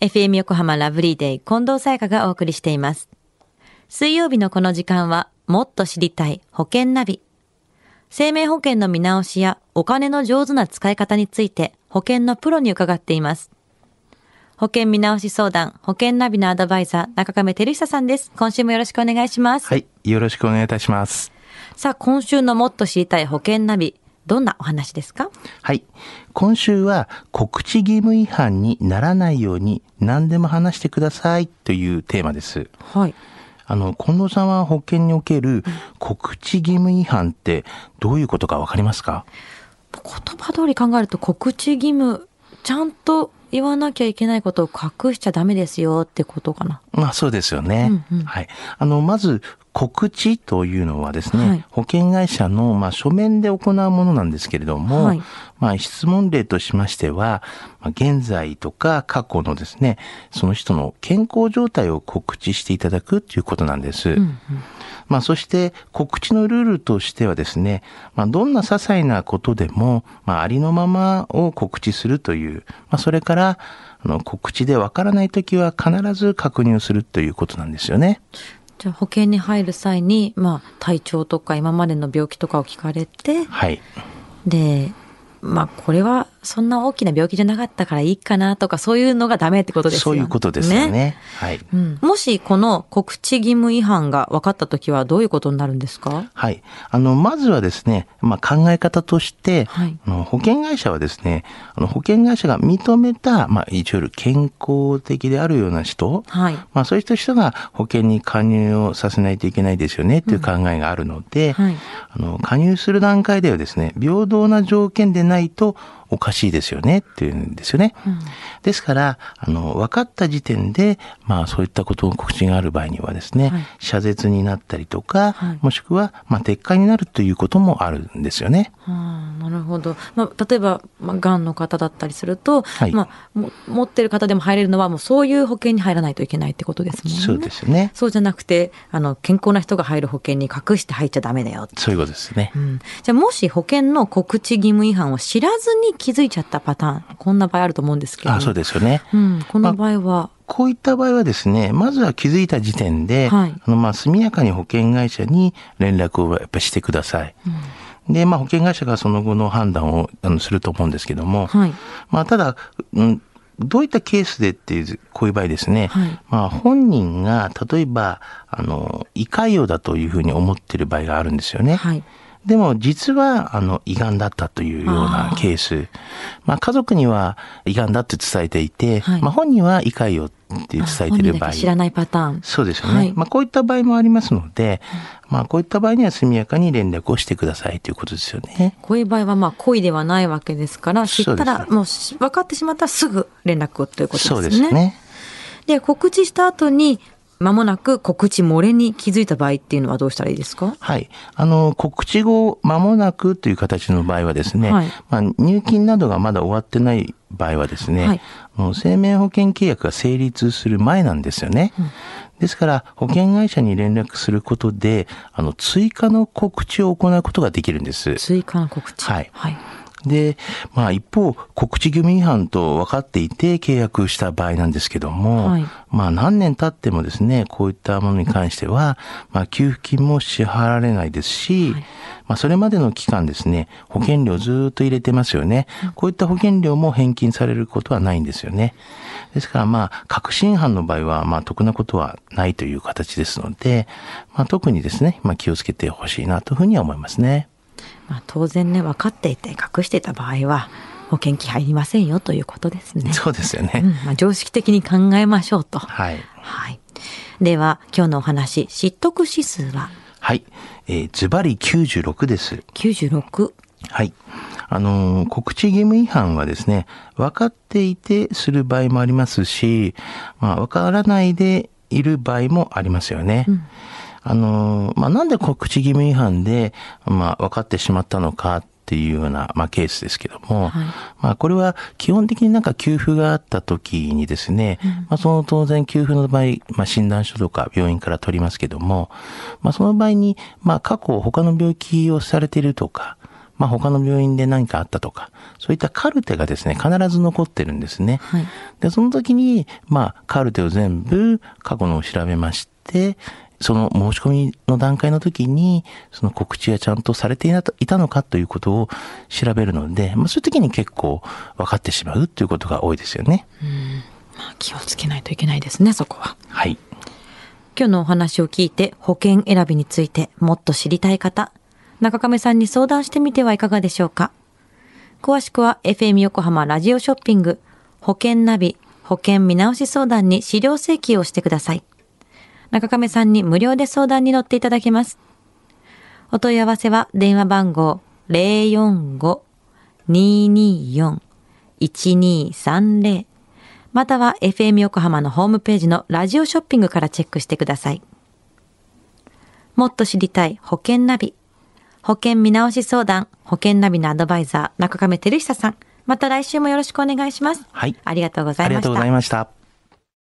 FM 横浜ラブリーデイ近藤沙耶香がお送りしています。水曜日のこの時間は、もっと知りたい保険ナビ。生命保険の見直しやお金の上手な使い方について保険のプロに伺っています。保険見直し相談、保険ナビのアドバイザー、中亀照久さんです。今週もよろしくお願いします。はい。よろしくお願いいたします。さあ、今週のもっと知りたい保険ナビ、どんなお話ですか？はい。今週は告知義務違反にならないように何でも話してくださいというテーマです。はい。あの、近藤さんは保険における告知義務違反ってどういうことかわかりますか？言葉通り考えると告知義務、ちゃんと言わなきゃいけないことを隠しちゃダメですよってことかな。まあそうですよね。うんうんはい。あの、まず、告知というのはですね、はい保険会社の、まあ、書面で行うものなんですけれども、はいまあ、質問例としましては、まあ、現在とか過去のですね、その人の健康状態を告知していただくということなんです。うんうんまあ、そして告知のルールとしてはですね、まあ、どんな些細なことでも、まあ、ありのままを告知するという、まあ、それから、あの、告知でわからないときは必ず確認をするということなんですよね。じゃあ保険に入る際に、まあ体調とか今までの病気とかを聞かれて、はい。で、まあこれはそんな大きな病気じゃなかったからいいかなとかそういうのがダメってことですよね。そういうことですよね。はい。うん、もしこの告知義務違反が分かったときはどういうことになるんですか？はい。あの、まずはですね、まあ、考え方として、はいあの保険会社はですね、あの保険会社が認めた、まあ、一応健康的であるような人、はい。まあ、そういう人が保険に加入をさせないといけないですよねっていう考えがあるので、はいあの加入する段階ではですね、平等な条件でないとおかしいですよねっていうんですよね。ですから、あの、分かった時点で、まあそういったことの告知がある場合にはですね、はい謝絶になったりとか、はいもしくは、まあ撤回になるということもあるんですよね。はあ、なるほど。まあ、例えば、まあ、がんの方だったりすると、はいまあ、も持ってる方でも入れるのは、もうそういう保険に入らないといけないってことですもんね。そうですよね。そうじゃなくて、あの、健康な人が入る保険に隠して入っちゃダメだよ。そういうことですねう。ん、じゃあ、もし保険の告知義務違反を知らずに気づいちゃったパターン、こんな場合あると思うんですけど。あそうですよね。うん、この場合は、こういった場合はですね、まずは気づいた時点で、はいあの、まあ、速やかに保険会社に連絡をやっぱりしてください。で、まあ、保険会社がその後の判断をあのすると思うんですけども、はい。まあ、ただ、うん、どういったケースでっていう、こういう場合ですね、はいまあ、本人が、例えば、あの、胃潰瘍だというふうに思っている場合があるんですよね。はい。でも実はあの胃がんだったというようなケース。まあ家族には胃がんだって伝えていて、はいまあ本人は胃潰瘍って伝えている場合。知らないパターン。そうですよね。はいまあこういった場合もありますので、まあこういった場合には速やかに連絡をしてくださいということですよね。こういう場合はまあ故意ではないわけですから、知ったら、もうし分かってしまったらすぐ連絡をということですそね。うですね。で、告知した後に、間もなく告知漏れに気づいた場合っていうのはどうしたらいいですか？はい。あの、告知後間もなくという形の場合はですね、はいまあ、入金などがまだ終わってない場合はですね、はいあの生命保険契約が成立する前なんですよね。ですから、保険会社に連絡することで、あの、追加の告知を行うことができるんです。追加の告知。はいはい。で、まあ一方、告知義務違反と分かっていて契約した場合なんですけども、はいまあ何年経ってもですね、こういったものに関しては、まあ給付金も支払われないですし、はいまあそれまでの期間ですね、保険料ずっと入れてますよね。こういった保険料も返金されることはないんですよね。ですからまあ、確信犯の場合は、まあ得なことはないという形ですので、まあ特にですね、まあ気をつけてほしいなというふうには思いますね。まあ、当然ね、分かっていて隠していた場合は、保険金入りませんよということですね。そうですよね。うんまあ、常識的に考えましょうと。はい。はい。では、今日のお話、知得指数は？はい。えーズバリ96です。96。はい。あのー告知義務違反はですね、分かっていてする場合もありますし、まあ、分からないでいる場合もありますよね。あのーまあ、なんで告知義務違反で、まあ、分かってしまったのかっていうような、まあ、ケースですけども、はいまあ、これは基本的になんか給付があった時にですね、まあ、その当然給付の場合、まあ、診断書とか病院から取りますけども、まあ、その場合に、まあ、過去他の病気をされているとか、まあ、他の病院で何かあったとか、そういったカルテがですね、必ず残ってるんですね。はい。で、その時に、まあ、カルテを全部過去のを調べまして、その申し込みの段階の時に、その告知がちゃんとされていたのかということを調べるので、まあ、そういう時に結構分かってしまうということが多いですよね。まあ、気をつけないといけないですね、そこは。はい。今日のお話を聞いて保険選びについてもっと知りたい方、中亀さんに相談してみてはいかがでしょうか。詳しくは FM 横浜ラジオショッピング保険ナビ保険見直し相談に資料請求をしてください。中亀さんに無料で相談に乗っていただけます。お問い合わせは電話番号045-224-1230または FM 横浜のホームページのラジオショッピングからチェックしてください。もっと知りたい保険ナビ。保険見直し相談、保険ナビのアドバイザー、中亀照久さん。また来週もよろしくお願いします。はいありがとうございましたありがとうござい。ました。